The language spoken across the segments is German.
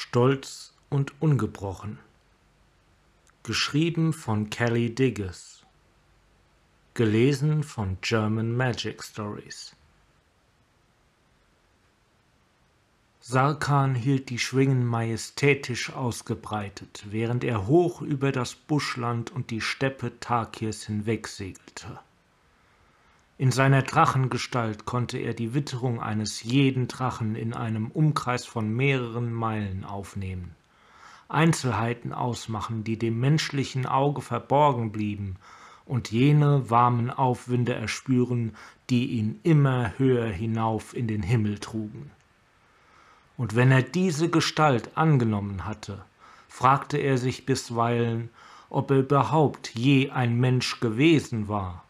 Stolz und ungebrochen. Geschrieben von Kelly Diggers. Gelesen von German Magic Stories. Sarkan hielt die Schwingen majestätisch ausgebreitet, während er hoch über das Buschland und die Steppe Takirs hinwegsegelte. In seiner Drachengestalt konnte er die Witterung eines jeden Drachen in einem Umkreis von mehreren Meilen aufnehmen, Einzelheiten ausmachen, die dem menschlichen Auge verborgen blieben, und jene warmen Aufwinde erspüren, die ihn immer höher hinauf in den Himmel trugen. Und wenn er diese Gestalt angenommen hatte, fragte er sich bisweilen, ob er überhaupt je ein Mensch gewesen war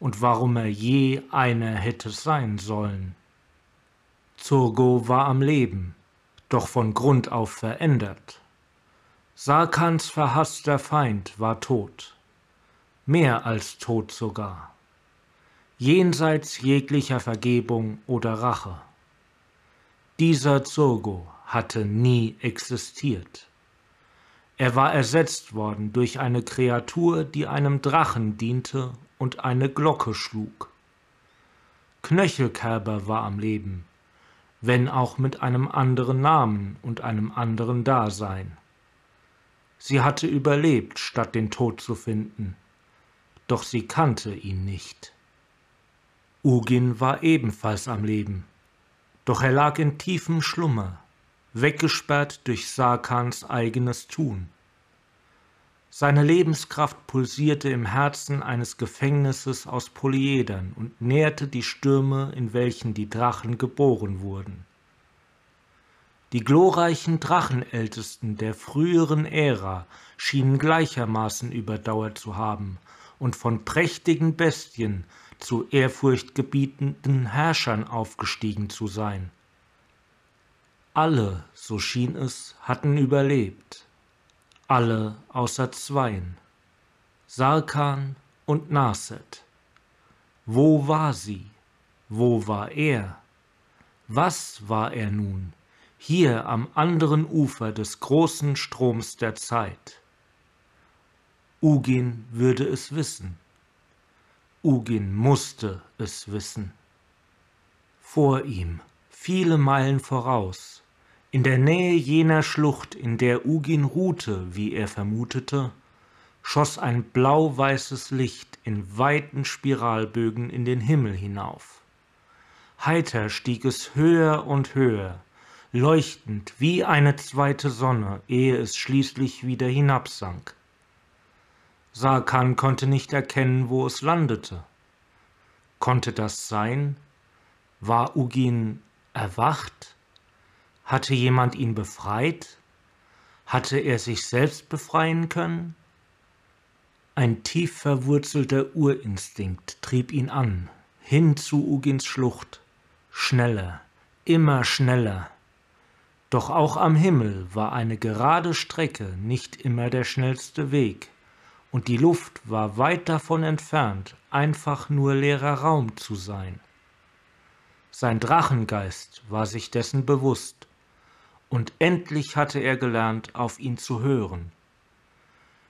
und warum er je einer hätte sein sollen. Zurgo war am Leben, doch von Grund auf verändert. Sarkans verhasster Feind war tot, mehr als tot sogar, jenseits jeglicher Vergebung oder Rache. Dieser Zurgo hatte nie existiert. Er war ersetzt worden durch eine Kreatur, die einem Drachen diente und eine Glocke schlug. Knöchelkerber war am Leben, wenn auch mit einem anderen Namen und einem anderen Dasein. Sie hatte überlebt, statt den Tod zu finden, doch sie kannte ihn nicht. Ugin war ebenfalls am Leben, doch er lag in tiefem Schlummer, weggesperrt durch Sarkans eigenes Tun. Seine Lebenskraft pulsierte im Herzen eines Gefängnisses aus Polyedern und nährte die Stürme, in welchen die Drachen geboren wurden. Die glorreichen Drachenältesten der früheren Ära schienen gleichermaßen überdauert zu haben und von prächtigen Bestien zu ehrfurchtgebietenden Herrschern aufgestiegen zu sein. Alle, so schien es, hatten überlebt alle außer zweien, Sarkan und Naset. Wo war sie? Wo war er? Was war er nun, hier am anderen Ufer des großen Stroms der Zeit? Ugin würde es wissen. Ugin musste es wissen. Vor ihm, viele Meilen voraus, in der Nähe jener Schlucht, in der Ugin ruhte, wie er vermutete, schoss ein blau-weißes Licht in weiten Spiralbögen in den Himmel hinauf. Heiter stieg es höher und höher, leuchtend wie eine zweite Sonne, ehe es schließlich wieder hinabsank. Sarkan konnte nicht erkennen, wo es landete. Konnte das sein? War Ugin erwacht? Hatte jemand ihn befreit? Hatte er sich selbst befreien können? Ein tief verwurzelter Urinstinkt trieb ihn an, hin zu Ugins Schlucht, schneller, immer schneller. Doch auch am Himmel war eine gerade Strecke nicht immer der schnellste Weg, und die Luft war weit davon entfernt, einfach nur leerer Raum zu sein. Sein Drachengeist war sich dessen bewusst und endlich hatte er gelernt, auf ihn zu hören.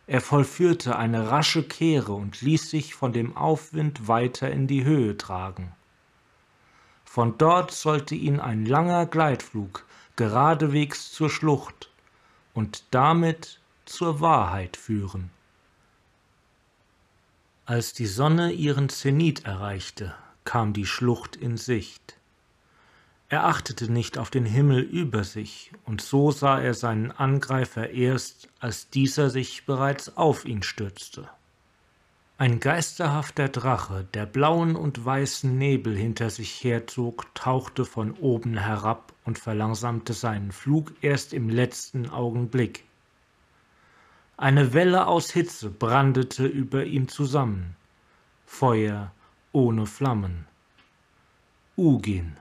Er vollführte eine rasche Kehre und ließ sich von dem Aufwind weiter in die Höhe tragen. Von dort sollte ihn ein langer Gleitflug geradewegs zur Schlucht und damit zur Wahrheit führen. Als die Sonne ihren Zenit erreichte, kam die Schlucht in Sicht. Er achtete nicht auf den Himmel über sich, und so sah er seinen Angreifer erst, als dieser sich bereits auf ihn stürzte. Ein geisterhafter Drache, der blauen und weißen Nebel hinter sich herzog, tauchte von oben herab und verlangsamte seinen Flug erst im letzten Augenblick. Eine Welle aus Hitze brandete über ihm zusammen, Feuer ohne Flammen. Ugin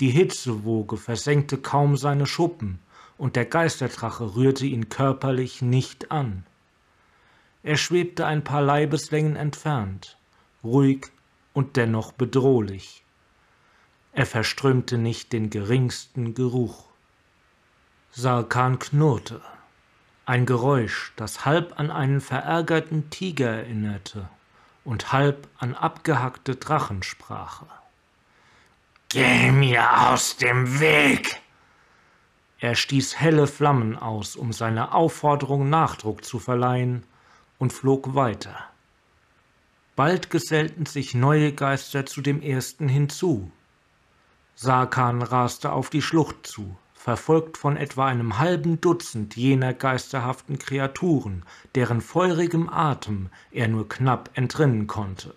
die Hitzewoge versenkte kaum seine Schuppen, und der Geisterdrache rührte ihn körperlich nicht an. Er schwebte ein paar Leibeslängen entfernt, ruhig und dennoch bedrohlich. Er verströmte nicht den geringsten Geruch. Sarkan knurrte. Ein Geräusch, das halb an einen verärgerten Tiger erinnerte und halb an abgehackte Drachensprache. Geh mir aus dem Weg! Er stieß helle Flammen aus, um seiner Aufforderung Nachdruck zu verleihen, und flog weiter. Bald gesellten sich neue Geister zu dem ersten hinzu. Sarkan raste auf die Schlucht zu, verfolgt von etwa einem halben Dutzend jener geisterhaften Kreaturen, deren feurigem Atem er nur knapp entrinnen konnte.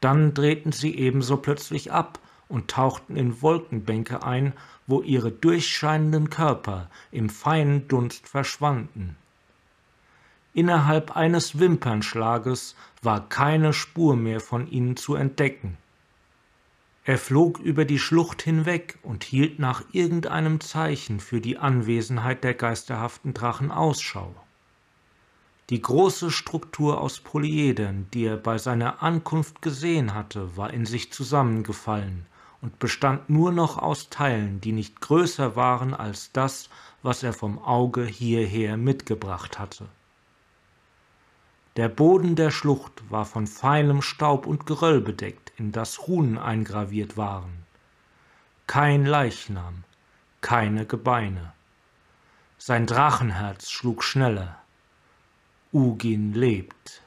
Dann drehten sie ebenso plötzlich ab und tauchten in Wolkenbänke ein, wo ihre durchscheinenden Körper im feinen Dunst verschwanden. Innerhalb eines Wimpernschlages war keine Spur mehr von ihnen zu entdecken. Er flog über die Schlucht hinweg und hielt nach irgendeinem Zeichen für die Anwesenheit der geisterhaften Drachen Ausschau. Die große Struktur aus Polyedern, die er bei seiner Ankunft gesehen hatte, war in sich zusammengefallen und bestand nur noch aus Teilen, die nicht größer waren als das, was er vom Auge hierher mitgebracht hatte. Der Boden der Schlucht war von feinem Staub und Geröll bedeckt, in das Runen eingraviert waren. Kein Leichnam, keine Gebeine. Sein Drachenherz schlug schneller. Ugin lebt.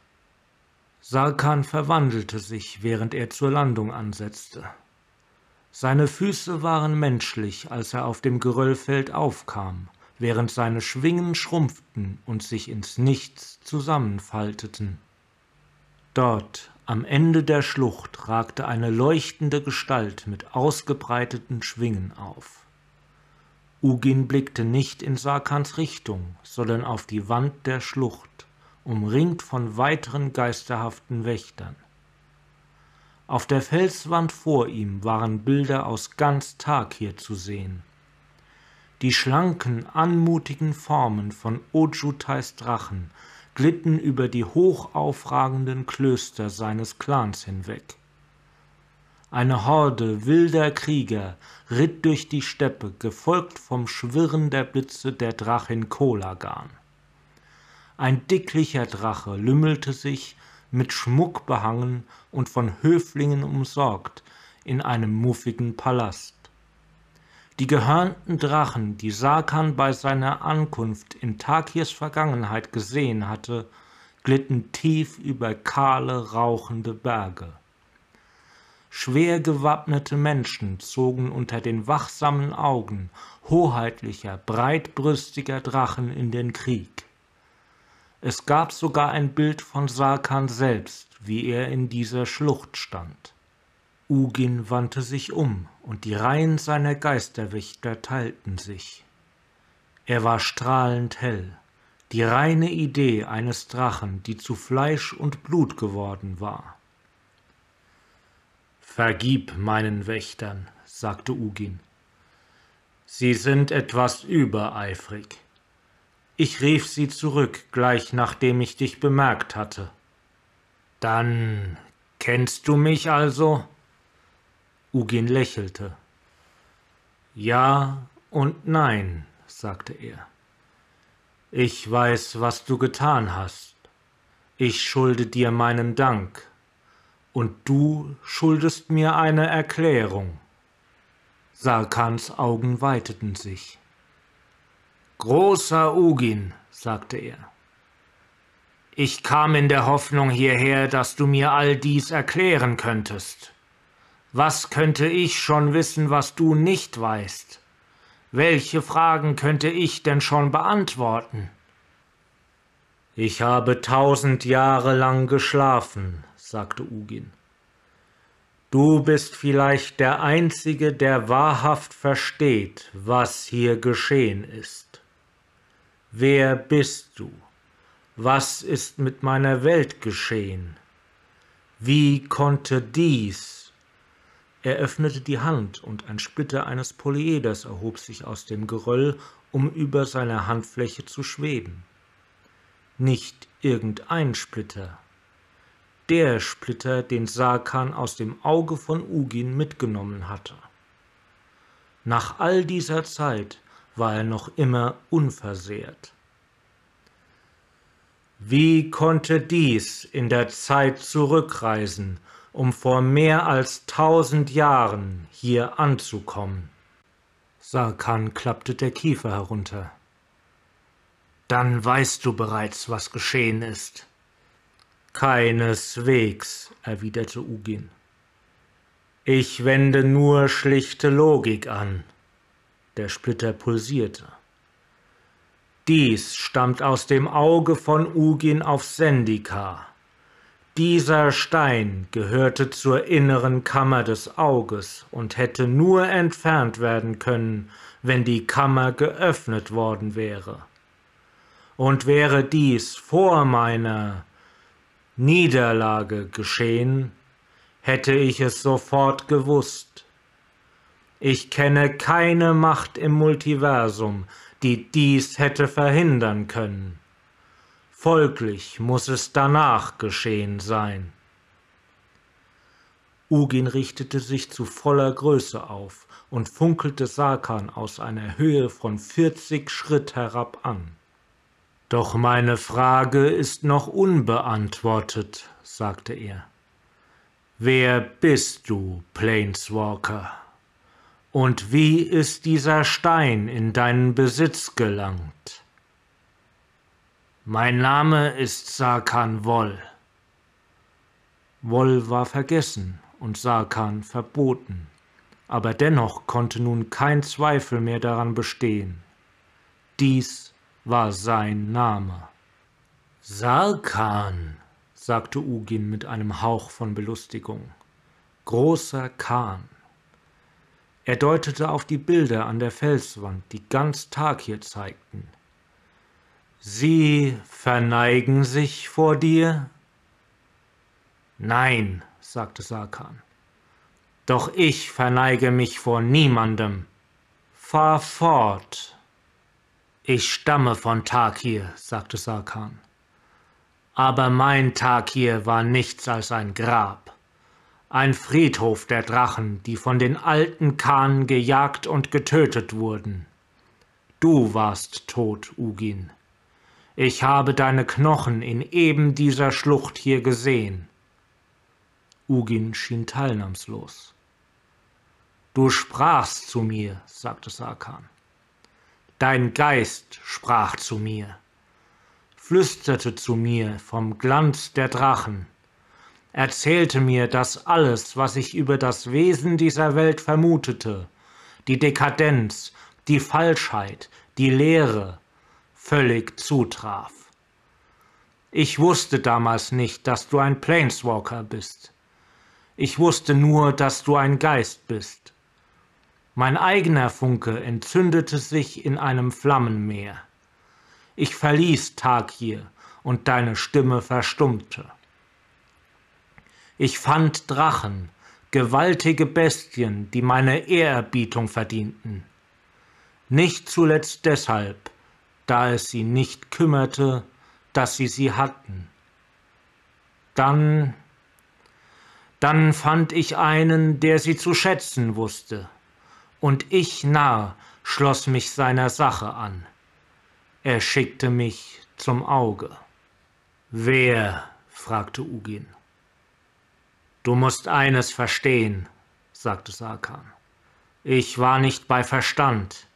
Sarkan verwandelte sich, während er zur Landung ansetzte. Seine Füße waren menschlich, als er auf dem Geröllfeld aufkam, während seine Schwingen schrumpften und sich ins Nichts zusammenfalteten. Dort am Ende der Schlucht ragte eine leuchtende Gestalt mit ausgebreiteten Schwingen auf. Ugin blickte nicht in Sarkans Richtung, sondern auf die Wand der Schlucht, umringt von weiteren geisterhaften Wächtern. Auf der Felswand vor ihm waren Bilder aus ganz Tag hier zu sehen, die schlanken, anmutigen Formen von Ojutais Drachen glitten über die hochaufragenden Klöster seines Clans hinweg. Eine Horde wilder Krieger ritt durch die Steppe, gefolgt vom Schwirren der Blitze der Drachin Kolagan. Ein dicklicher Drache lümmelte sich, mit Schmuck behangen und von Höflingen umsorgt, in einem muffigen Palast. Die gehörnten Drachen, die Sarkan bei seiner Ankunft in Takirs Vergangenheit gesehen hatte, glitten tief über kahle, rauchende Berge. Schwer gewappnete Menschen zogen unter den wachsamen Augen hoheitlicher, breitbrüstiger Drachen in den Krieg. Es gab sogar ein Bild von Sarkan selbst, wie er in dieser Schlucht stand. Ugin wandte sich um, und die Reihen seiner Geisterwächter teilten sich. Er war strahlend hell, die reine Idee eines Drachen, die zu Fleisch und Blut geworden war. Vergib meinen Wächtern, sagte Ugin. Sie sind etwas übereifrig. Ich rief sie zurück, gleich nachdem ich dich bemerkt hatte. Dann kennst du mich also? Ugin lächelte. Ja und nein, sagte er. Ich weiß, was du getan hast. Ich schulde dir meinen Dank. Und du schuldest mir eine Erklärung. Sarkans Augen weiteten sich. Großer Ugin, sagte er. Ich kam in der Hoffnung hierher, dass du mir all dies erklären könntest. Was könnte ich schon wissen, was du nicht weißt? Welche Fragen könnte ich denn schon beantworten? Ich habe tausend Jahre lang geschlafen, sagte Ugin. Du bist vielleicht der Einzige, der wahrhaft versteht, was hier geschehen ist. Wer bist du? Was ist mit meiner Welt geschehen? Wie konnte dies er öffnete die Hand, und ein Splitter eines Polyeders erhob sich aus dem Geröll, um über seiner Handfläche zu schweben. Nicht irgendein Splitter. Der Splitter, den Sarkan aus dem Auge von Ugin mitgenommen hatte. Nach all dieser Zeit war er noch immer unversehrt. Wie konnte dies in der Zeit zurückreisen, um vor mehr als tausend Jahren hier anzukommen? Sarkan klappte der Kiefer herunter. Dann weißt du bereits, was geschehen ist. Keineswegs, erwiderte Ugin. Ich wende nur schlichte Logik an. Der Splitter pulsierte. Dies stammt aus dem Auge von Ugin auf Sendika. Dieser Stein gehörte zur inneren Kammer des Auges und hätte nur entfernt werden können, wenn die Kammer geöffnet worden wäre. Und wäre dies vor meiner Niederlage geschehen, hätte ich es sofort gewusst. Ich kenne keine Macht im Multiversum, die dies hätte verhindern können. Folglich muss es danach geschehen sein. Ugin richtete sich zu voller Größe auf und funkelte Sarkan aus einer Höhe von vierzig Schritt herab an. Doch meine Frage ist noch unbeantwortet, sagte er. Wer bist du, Planeswalker? Und wie ist dieser Stein in deinen Besitz gelangt? Mein Name ist Sarkan Woll. Woll war vergessen und Sarkan verboten, aber dennoch konnte nun kein Zweifel mehr daran bestehen. Dies war sein Name. Sarkan, sagte Ugin mit einem Hauch von Belustigung. Großer Kahn. Er deutete auf die Bilder an der Felswand, die ganz Tag hier zeigten. Sie verneigen sich vor dir? Nein, sagte Sarkan. Doch ich verneige mich vor niemandem. Fahr fort, ich stamme von Takir, sagte Sarkan. Aber mein Takir war nichts als ein Grab. Ein Friedhof der Drachen, die von den alten Kahn gejagt und getötet wurden. Du warst tot, Ugin. Ich habe deine Knochen in eben dieser Schlucht hier gesehen. Ugin schien teilnahmslos. Du sprachst zu mir, sagte Sarkan. Dein Geist sprach zu mir, flüsterte zu mir vom Glanz der Drachen, erzählte mir, dass alles, was ich über das Wesen dieser Welt vermutete, die Dekadenz, die Falschheit, die Leere, völlig zutraf. Ich wusste damals nicht, dass du ein Planeswalker bist. Ich wusste nur, dass du ein Geist bist. Mein eigener Funke entzündete sich in einem Flammenmeer. Ich verließ Takir und deine Stimme verstummte. Ich fand Drachen, gewaltige Bestien, die meine Ehrerbietung verdienten. Nicht zuletzt deshalb, da es sie nicht kümmerte, dass sie sie hatten. Dann, dann fand ich einen, der sie zu schätzen wusste und ich Narr schloss mich seiner Sache an. Er schickte mich zum Auge. Wer? fragte Ugin. Du musst eines verstehen, sagte Sarkan. Ich war nicht bei Verstand.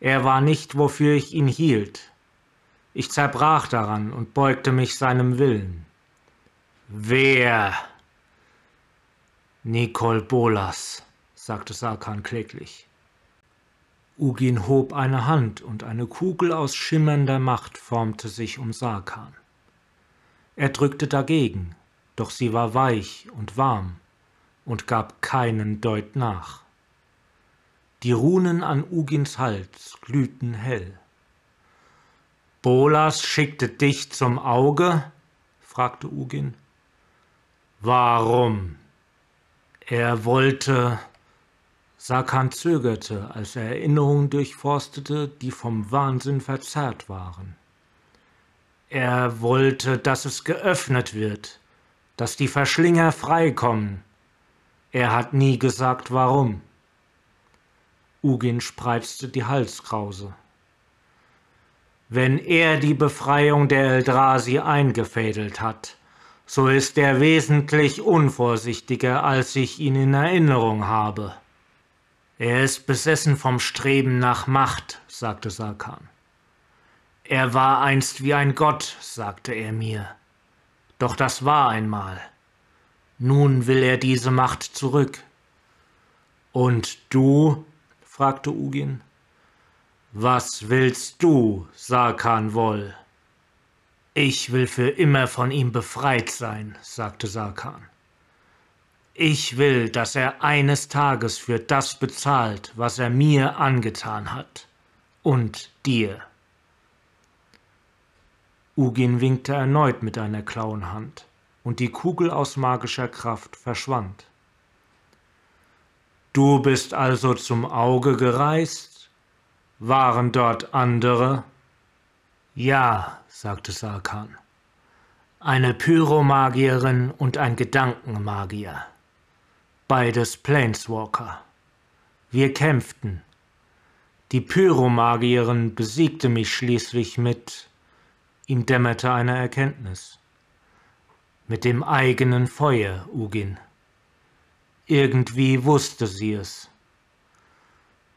Er war nicht, wofür ich ihn hielt. Ich zerbrach daran und beugte mich seinem Willen. Wer? Nicol Bolas sagte Sarkan kläglich. Ugin hob eine Hand und eine Kugel aus schimmernder Macht formte sich um Sarkan. Er drückte dagegen, doch sie war weich und warm und gab keinen Deut nach. Die Runen an Ugins Hals glühten hell. Bolas schickte dich zum Auge? fragte Ugin. Warum? Er wollte. Sarkan zögerte, als er Erinnerungen durchforstete, die vom Wahnsinn verzerrt waren. Er wollte, dass es geöffnet wird, dass die Verschlinger freikommen. Er hat nie gesagt, warum. Ugin spreizte die Halskrause. Wenn er die Befreiung der Eldrasi eingefädelt hat, so ist er wesentlich unvorsichtiger, als ich ihn in Erinnerung habe. Er ist besessen vom Streben nach Macht, sagte Sarkan. Er war einst wie ein Gott, sagte er mir. Doch das war einmal. Nun will er diese Macht zurück. Und du? fragte Ugin. Was willst du, Sarkan Woll? Ich will für immer von ihm befreit sein, sagte Sarkan. Ich will, dass er eines Tages für das bezahlt, was er mir angetan hat. Und dir. Ugin winkte erneut mit einer klauen Hand, und die Kugel aus magischer Kraft verschwand. Du bist also zum Auge gereist? Waren dort andere? Ja, sagte Sarkan. Eine Pyromagierin und ein Gedankenmagier. Beides Planeswalker. Wir kämpften. Die Pyromagierin besiegte mich schließlich mit Ihm dämmerte eine Erkenntnis. Mit dem eigenen Feuer, Ugin. Irgendwie wusste sie es.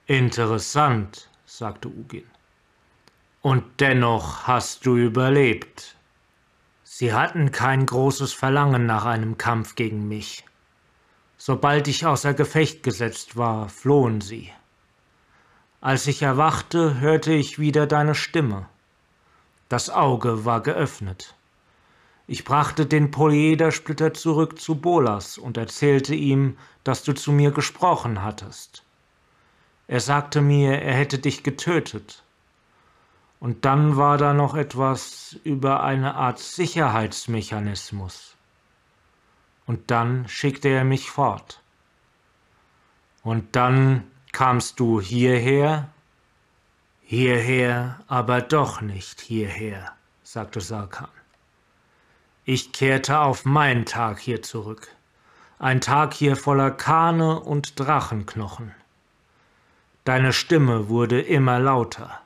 Interessant, sagte Ugin. Und dennoch hast du überlebt. Sie hatten kein großes Verlangen nach einem Kampf gegen mich. Sobald ich außer Gefecht gesetzt war, flohen sie. Als ich erwachte, hörte ich wieder deine Stimme. Das Auge war geöffnet. Ich brachte den Polyedersplitter zurück zu Bolas und erzählte ihm, dass du zu mir gesprochen hattest. Er sagte mir, er hätte dich getötet. Und dann war da noch etwas über eine Art Sicherheitsmechanismus. Und dann schickte er mich fort. Und dann kamst du hierher Hierher, aber doch nicht hierher, sagte Sarkan. Ich kehrte auf meinen Tag hier zurück. Ein Tag hier voller Kahne und Drachenknochen. Deine Stimme wurde immer lauter.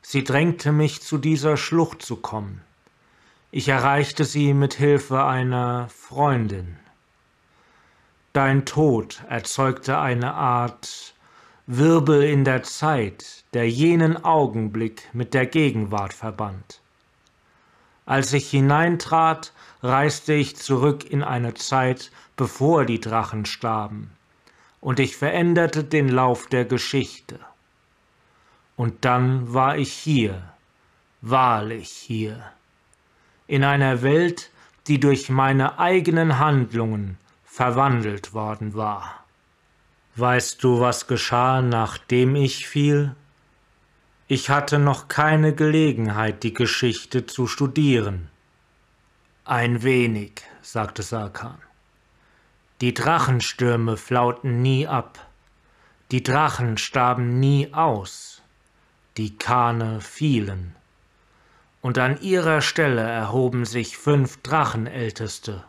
Sie drängte mich, zu dieser Schlucht zu kommen. Ich erreichte sie mit Hilfe einer Freundin. Dein Tod erzeugte eine Art Wirbel in der Zeit, der jenen Augenblick mit der Gegenwart verband. Als ich hineintrat, reiste ich zurück in eine Zeit, bevor die Drachen starben, und ich veränderte den Lauf der Geschichte. Und dann war ich hier, wahrlich hier, in einer Welt, die durch meine eigenen Handlungen verwandelt worden war. Weißt du, was geschah, nachdem ich fiel? Ich hatte noch keine Gelegenheit, die Geschichte zu studieren. Ein wenig, sagte Sarkan. Die Drachenstürme flauten nie ab. Die Drachen starben nie aus. Die Kahne fielen. Und an ihrer Stelle erhoben sich fünf Drachenälteste.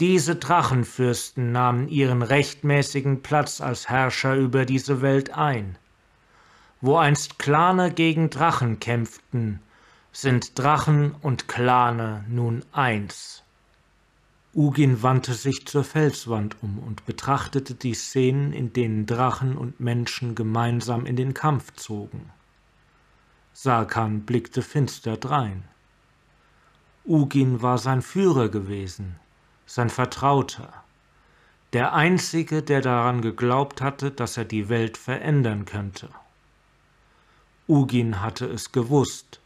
Diese Drachenfürsten nahmen ihren rechtmäßigen Platz als Herrscher über diese Welt ein. Wo einst Klane gegen Drachen kämpften, sind Drachen und Klane nun eins. Ugin wandte sich zur Felswand um und betrachtete die Szenen, in denen Drachen und Menschen gemeinsam in den Kampf zogen. Sarkan blickte finster drein. Ugin war sein Führer gewesen, sein Vertrauter, der Einzige, der daran geglaubt hatte, dass er die Welt verändern könnte. Ugin hatte es gewusst.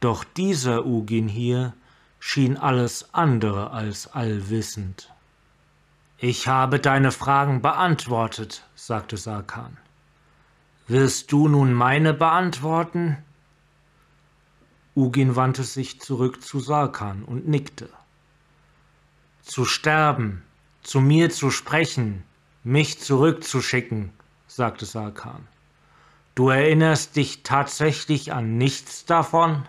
Doch dieser Ugin hier schien alles andere als allwissend. Ich habe deine Fragen beantwortet, sagte Sarkan. Wirst du nun meine beantworten? Ugin wandte sich zurück zu Sarkan und nickte zu sterben, zu mir zu sprechen, mich zurückzuschicken, sagte Sarkan. Du erinnerst dich tatsächlich an nichts davon?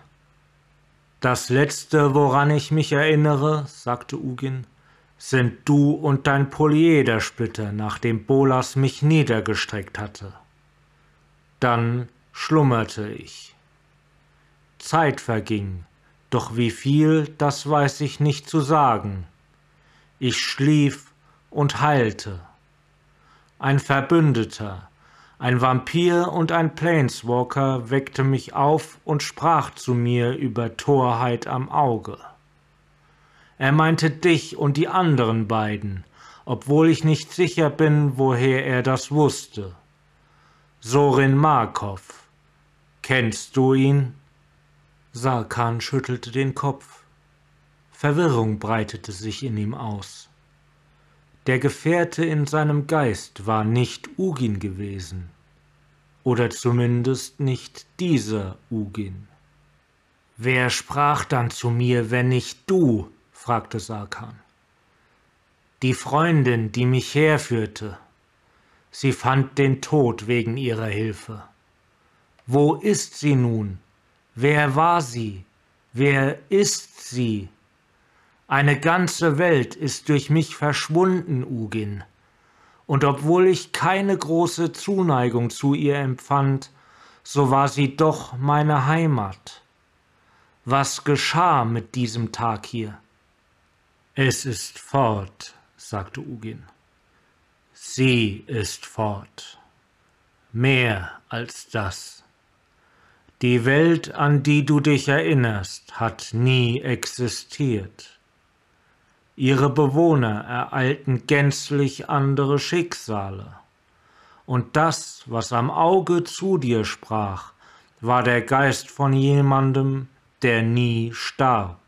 Das letzte, woran ich mich erinnere, sagte Ugin, sind du und dein Polyedersplitter, nachdem Bolas mich niedergestreckt hatte. Dann schlummerte ich. Zeit verging, doch wie viel, das weiß ich nicht zu sagen. Ich schlief und heilte. Ein Verbündeter, ein Vampir und ein Planeswalker weckte mich auf und sprach zu mir über Torheit am Auge. Er meinte dich und die anderen beiden, obwohl ich nicht sicher bin, woher er das wusste. Sorin Markov. Kennst du ihn? Sarkan schüttelte den Kopf. Verwirrung breitete sich in ihm aus. Der Gefährte in seinem Geist war nicht Ugin gewesen, oder zumindest nicht dieser Ugin. Wer sprach dann zu mir, wenn nicht du? fragte Sarkan. Die Freundin, die mich herführte, Sie fand den Tod wegen ihrer Hilfe. Wo ist sie nun? Wer war sie? Wer ist sie? Eine ganze Welt ist durch mich verschwunden, Ugin. Und obwohl ich keine große Zuneigung zu ihr empfand, so war sie doch meine Heimat. Was geschah mit diesem Tag hier? Es ist fort, sagte Ugin. Sie ist fort. Mehr als das. Die Welt, an die du dich erinnerst, hat nie existiert. Ihre Bewohner ereilten gänzlich andere Schicksale. Und das, was am Auge zu dir sprach, war der Geist von jemandem, der nie starb.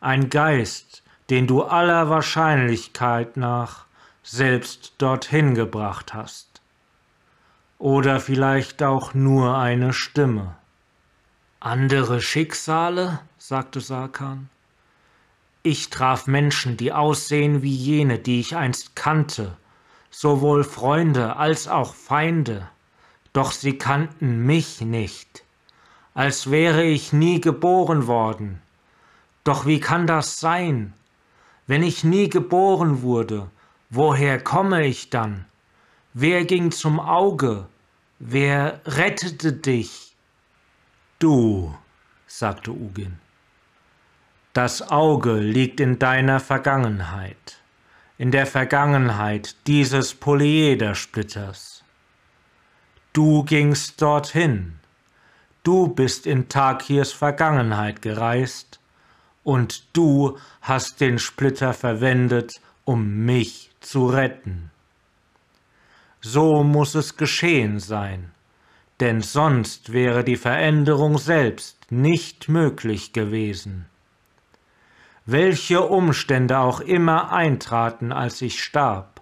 Ein Geist, den du aller Wahrscheinlichkeit nach selbst dorthin gebracht hast. Oder vielleicht auch nur eine Stimme. Andere Schicksale? sagte Sarkan. Ich traf Menschen, die aussehen wie jene, die ich einst kannte, sowohl Freunde als auch Feinde, doch sie kannten mich nicht, als wäre ich nie geboren worden. Doch wie kann das sein? Wenn ich nie geboren wurde, Woher komme ich dann? Wer ging zum Auge? Wer rettete dich? Du, sagte Ugin. Das Auge liegt in deiner Vergangenheit, in der Vergangenheit dieses Polyedersplitters. Du gingst dorthin, du bist in Takirs Vergangenheit gereist, und du hast den Splitter verwendet, um mich zu retten. So muss es geschehen sein, denn sonst wäre die Veränderung selbst nicht möglich gewesen. Welche Umstände auch immer eintraten, als ich starb,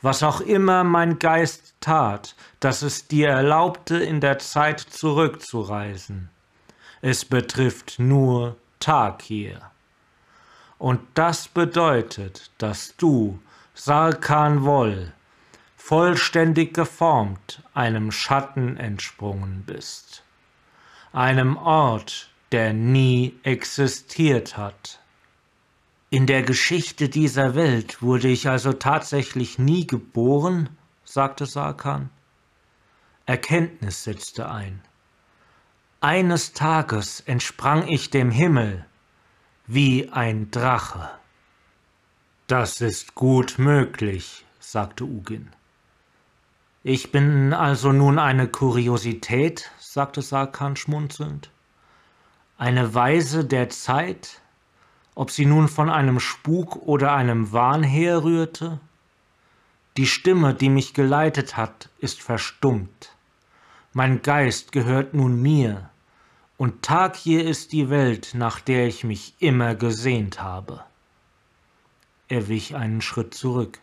was auch immer mein Geist tat, dass es dir erlaubte, in der Zeit zurückzureisen, es betrifft nur Tag hier. Und das bedeutet, dass du Sarkan Woll, vollständig geformt, einem Schatten entsprungen bist, einem Ort, der nie existiert hat. In der Geschichte dieser Welt wurde ich also tatsächlich nie geboren, sagte Sarkan. Erkenntnis setzte ein. Eines Tages entsprang ich dem Himmel wie ein Drache. Das ist gut möglich, sagte Ugin. Ich bin also nun eine Kuriosität, sagte Sarkan schmunzelnd. Eine Weise der Zeit, ob sie nun von einem Spuk oder einem Wahn herrührte? Die Stimme, die mich geleitet hat, ist verstummt. Mein Geist gehört nun mir, und Tag hier ist die Welt, nach der ich mich immer gesehnt habe. Er wich einen Schritt zurück.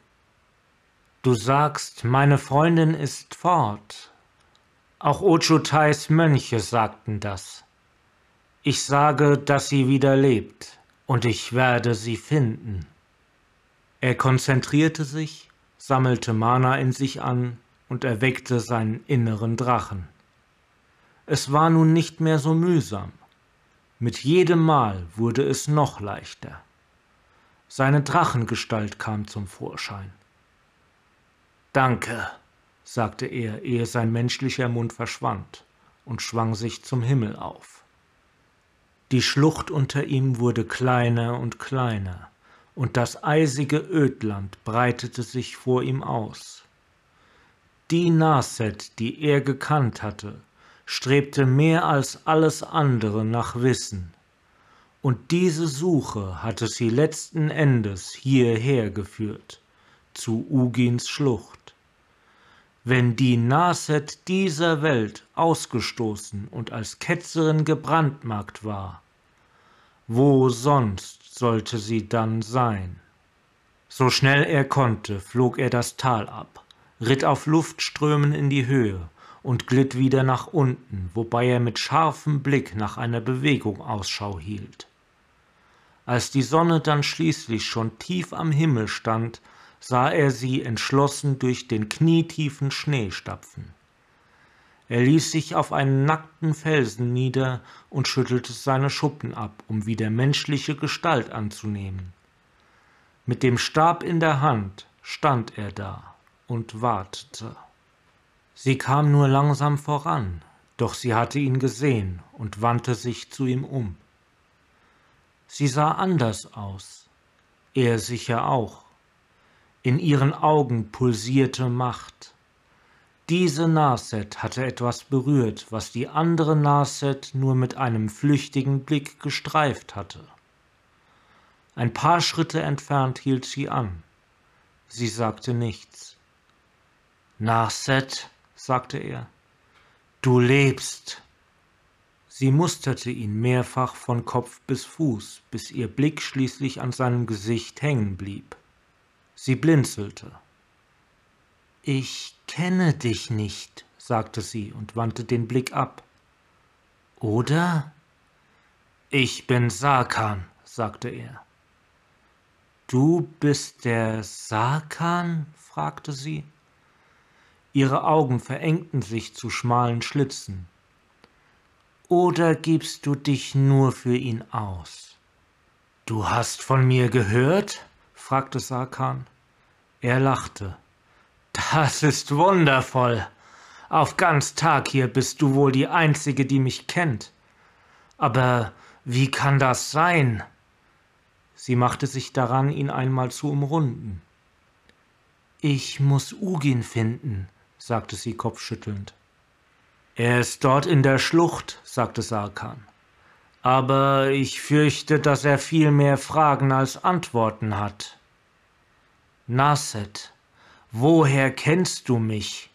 Du sagst, meine Freundin ist fort. Auch Ochutais Mönche sagten das. Ich sage, dass sie wieder lebt, und ich werde sie finden. Er konzentrierte sich, sammelte Mana in sich an und erweckte seinen inneren Drachen. Es war nun nicht mehr so mühsam. Mit jedem Mal wurde es noch leichter. Seine Drachengestalt kam zum Vorschein. Danke, sagte er, ehe sein menschlicher Mund verschwand, und schwang sich zum Himmel auf. Die Schlucht unter ihm wurde kleiner und kleiner, und das eisige Ödland breitete sich vor ihm aus. Die Naset, die er gekannt hatte, strebte mehr als alles andere nach Wissen, und diese Suche hatte sie letzten Endes hierher geführt, zu Ugins Schlucht. Wenn die Naset dieser Welt ausgestoßen und als Ketzerin gebrandmarkt war, wo sonst sollte sie dann sein? So schnell er konnte, flog er das Tal ab, ritt auf Luftströmen in die Höhe und glitt wieder nach unten, wobei er mit scharfem Blick nach einer Bewegung Ausschau hielt. Als die Sonne dann schließlich schon tief am Himmel stand, sah er sie entschlossen durch den knietiefen Schnee stapfen. Er ließ sich auf einen nackten Felsen nieder und schüttelte seine Schuppen ab, um wieder menschliche Gestalt anzunehmen. Mit dem Stab in der Hand stand er da und wartete. Sie kam nur langsam voran, doch sie hatte ihn gesehen und wandte sich zu ihm um. Sie sah anders aus, er sicher auch. In ihren Augen pulsierte Macht. Diese Naset hatte etwas berührt, was die andere Naset nur mit einem flüchtigen Blick gestreift hatte. Ein paar Schritte entfernt hielt sie an. Sie sagte nichts. Naset, sagte er, du lebst. Sie musterte ihn mehrfach von Kopf bis Fuß, bis ihr Blick schließlich an seinem Gesicht hängen blieb. Sie blinzelte. Ich kenne dich nicht, sagte sie und wandte den Blick ab. Oder? Ich bin Sarkan, sagte er. Du bist der Sarkan? fragte sie. Ihre Augen verengten sich zu schmalen Schlitzen. Oder gibst du dich nur für ihn aus? Du hast von mir gehört? Fragte Sarkan. Er lachte. Das ist wundervoll. Auf ganz Tag hier bist du wohl die Einzige, die mich kennt. Aber wie kann das sein? Sie machte sich daran, ihn einmal zu umrunden. Ich muss Ugin finden, sagte sie kopfschüttelnd. Er ist dort in der Schlucht, sagte Sarkan. Aber ich fürchte, dass er viel mehr Fragen als Antworten hat. Naset, Woher kennst du mich?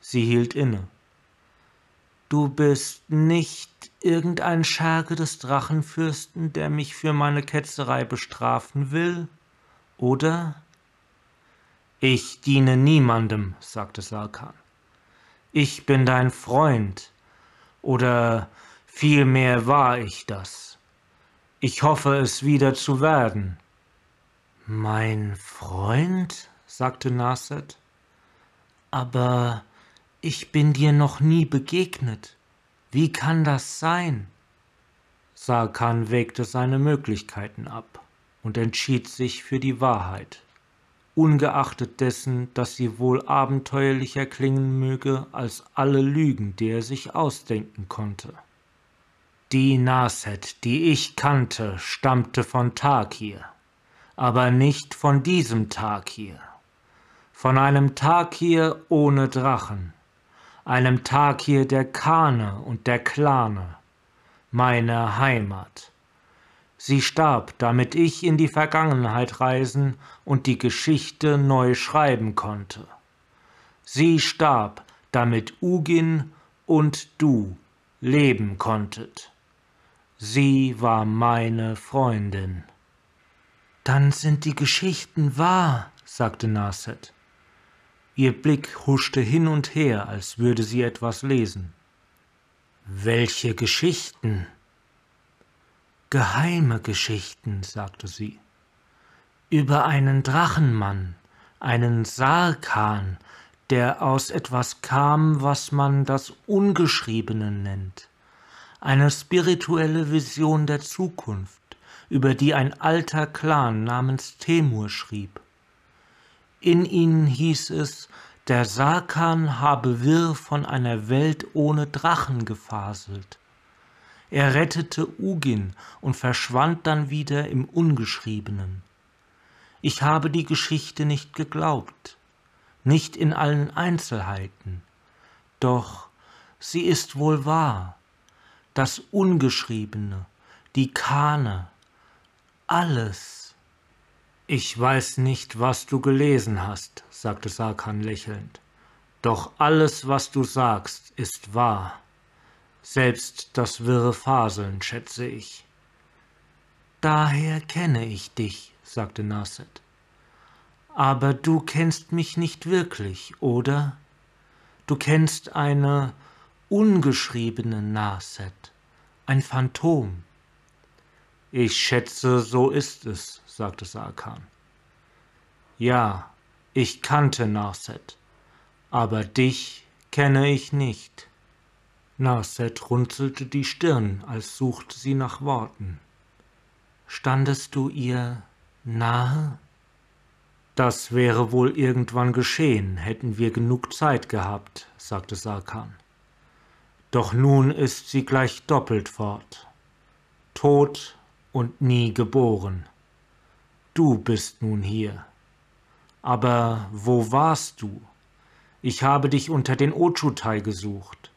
Sie hielt inne. Du bist nicht irgendein Scherge des Drachenfürsten, der mich für meine Ketzerei bestrafen will, oder? Ich diene niemandem, sagte Sarkan. Ich bin dein Freund, oder vielmehr war ich das. Ich hoffe es wieder zu werden. Mein Freund? sagte Naset. Aber ich bin dir noch nie begegnet. Wie kann das sein? Sarkan wägte seine Möglichkeiten ab und entschied sich für die Wahrheit, ungeachtet dessen, dass sie wohl abenteuerlicher klingen möge als alle Lügen, die er sich ausdenken konnte. Die Naset, die ich kannte, stammte von Takir, aber nicht von diesem Takir von einem Tag hier ohne Drachen, einem Tag hier der Kane und der Klane, meine Heimat. Sie starb, damit ich in die Vergangenheit reisen und die Geschichte neu schreiben konnte. Sie starb, damit Ugin und du leben konntet. Sie war meine Freundin. Dann sind die Geschichten wahr, sagte Naset. Ihr Blick huschte hin und her, als würde sie etwas lesen. Welche Geschichten? Geheime Geschichten, sagte sie. Über einen Drachenmann, einen Sarkan, der aus etwas kam, was man das Ungeschriebene nennt. Eine spirituelle Vision der Zukunft, über die ein alter Clan namens Temur schrieb. In ihnen hieß es, der Sarkan habe wirr von einer Welt ohne Drachen gefaselt. Er rettete Ugin und verschwand dann wieder im Ungeschriebenen. Ich habe die Geschichte nicht geglaubt, nicht in allen Einzelheiten, doch sie ist wohl wahr. Das Ungeschriebene, die Kane, alles. Ich weiß nicht, was du gelesen hast, sagte Sarkan lächelnd, doch alles, was du sagst, ist wahr. Selbst das wirre Faseln, schätze ich. Daher kenne ich dich, sagte Naset. Aber du kennst mich nicht wirklich, oder? Du kennst eine ungeschriebene Naset, ein Phantom. Ich schätze, so ist es, sagte Sarkan. Ja, ich kannte Narset, aber dich kenne ich nicht. Narset runzelte die Stirn, als suchte sie nach Worten. Standest du ihr nahe? Das wäre wohl irgendwann geschehen, hätten wir genug Zeit gehabt, sagte Sarkan. Doch nun ist sie gleich doppelt fort. Tot und nie geboren. Du bist nun hier. Aber wo warst du? Ich habe dich unter den Ochutai gesucht.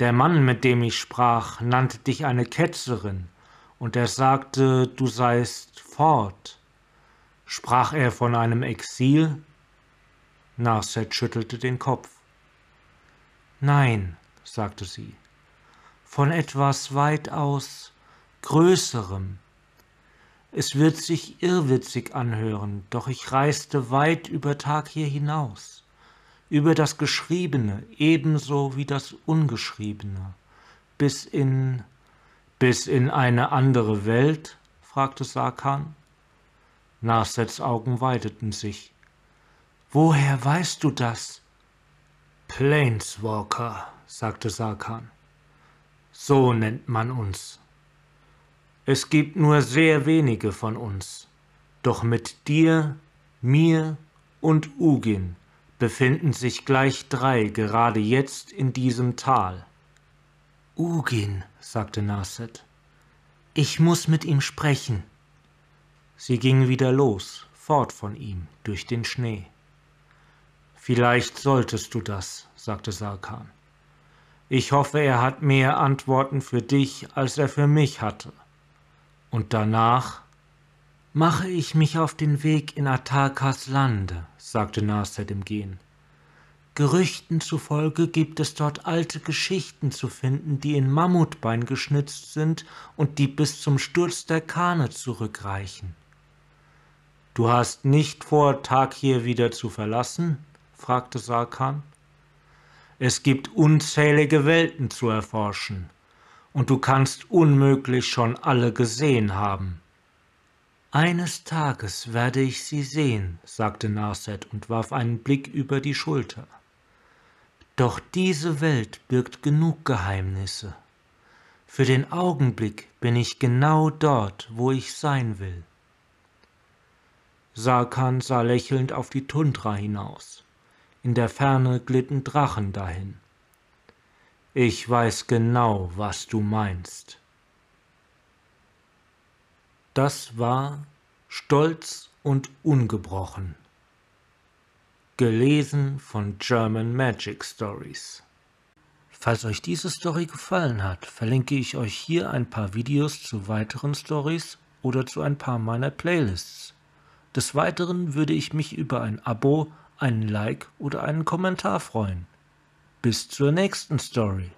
Der Mann, mit dem ich sprach, nannte dich eine Ketzerin, und er sagte, du seist fort. Sprach er von einem Exil? Narset schüttelte den Kopf. Nein, sagte sie, von etwas weitaus Größerem. Es wird sich irrwitzig anhören, doch ich reiste weit über Tag hier hinaus, über das Geschriebene ebenso wie das Ungeschriebene, bis in bis in eine andere Welt? fragte Sarkan. Narsets Augen weiteten sich. Woher weißt du das? Planeswalker, sagte Sarkan. So nennt man uns. Es gibt nur sehr wenige von uns, doch mit dir, mir und Ugin befinden sich gleich drei gerade jetzt in diesem Tal. Ugin, sagte Narset, ich muss mit ihm sprechen. Sie ging wieder los, fort von ihm, durch den Schnee. Vielleicht solltest du das, sagte Sarkan. Ich hoffe, er hat mehr Antworten für dich, als er für mich hatte. Und danach mache ich mich auf den Weg in Atakas Lande, sagte Narset im Gehen. Gerüchten zufolge gibt es dort alte Geschichten zu finden, die in Mammutbein geschnitzt sind und die bis zum Sturz der Kane zurückreichen. Du hast nicht vor, Tag hier wieder zu verlassen? fragte Sarkan. Es gibt unzählige Welten zu erforschen und du kannst unmöglich schon alle gesehen haben. Eines Tages werde ich sie sehen, sagte Narset und warf einen Blick über die Schulter. Doch diese Welt birgt genug Geheimnisse. Für den Augenblick bin ich genau dort, wo ich sein will. Sarkan sah lächelnd auf die Tundra hinaus. In der Ferne glitten Drachen dahin. Ich weiß genau, was du meinst. Das war Stolz und Ungebrochen. Gelesen von German Magic Stories. Falls euch diese Story gefallen hat, verlinke ich euch hier ein paar Videos zu weiteren Stories oder zu ein paar meiner Playlists. Des Weiteren würde ich mich über ein Abo, einen Like oder einen Kommentar freuen. Bis zur nächsten Story.